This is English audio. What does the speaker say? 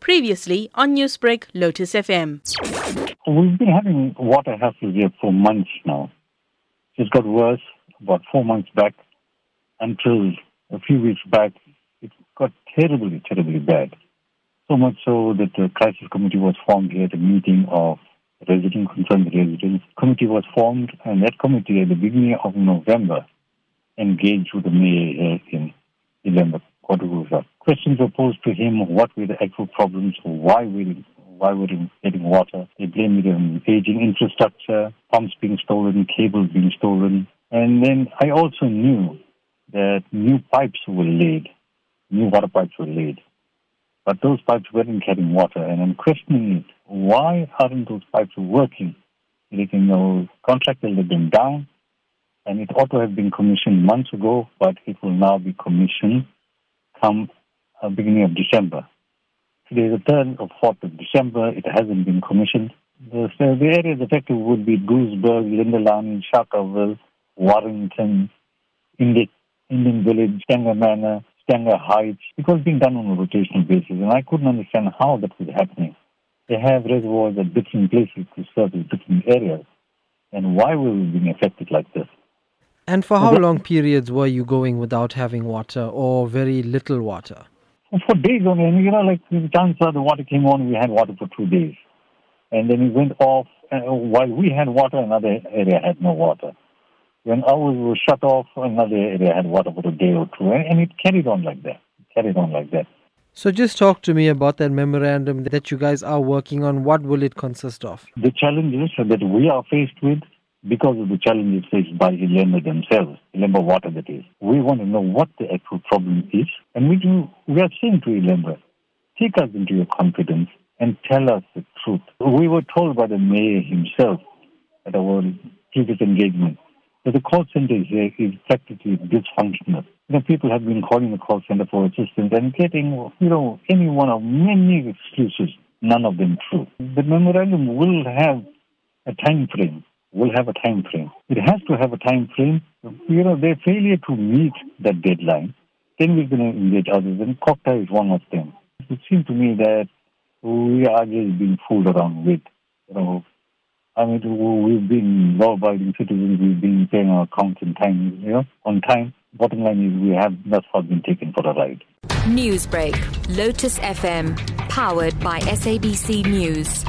Previously on Newsbreak, Lotus FM. We've been having water hassles here for months now. It's got worse about four months back until a few weeks back. It got terribly, terribly bad. So much so that the crisis committee was formed here at a meeting of resident concerned residents. Committee was formed, and that committee at the beginning of November engaged with the mayor in November. Questions were posed to him: What were the actual problems? Why were why were we getting water? They blamed it on aging infrastructure, pumps being stolen, cables being stolen, and then I also knew that new pipes were laid, new water pipes were laid. But those pipes weren't carrying water, and I'm questioning it. Why aren't those pipes working? You know, contractor let them down, and it ought to have been commissioned months ago, but it will now be commissioned come uh, beginning of December. Today is the 3rd or 4th of December. It hasn't been commissioned. The, the areas affected would be Gooseburg, Lindelani, Shakaville, Warrington, Indian, Indian Village, Stanger Manor, Stanger Heights. It was being done on a rotational basis, and I couldn't understand how that was happening. They have reservoirs at different places to service different areas, and why were we being affected like this? And for how long periods were you going without having water or very little water? For days only. And, you know, like the chance the water came on, we had water for two days. And then it went off. And oh, while we had water, another area had no water. When ours was shut off, another area had water for a day or two. And, and it carried on like that. It carried on like that. So just talk to me about that memorandum that you guys are working on. What will it consist of? The challenges that we are faced with because of the challenges faced by Ilembe themselves, Ilembe Water that is. We want to know what the problem is, and we do. We are saying to Ilembe, take us into your confidence and tell us the truth. We were told by the mayor himself at our previous engagement that the call center here uh, is practically dysfunctional. You know, people have been calling the call center for assistance and getting, you know, any one of many excuses, none of them true. The memorandum will have a time frame will have a time frame. It has to have a time frame. You know, their failure to meet that deadline, then we're going to engage others, and COGTA is one of them. It seems to me that we are just being fooled around with, you know, I mean, we've been law-abiding citizens. We've been paying our accounts in time, you know, on time. Bottom line is we have thus far been taken for a ride. Newsbreak, Lotus FM, powered by SABC News.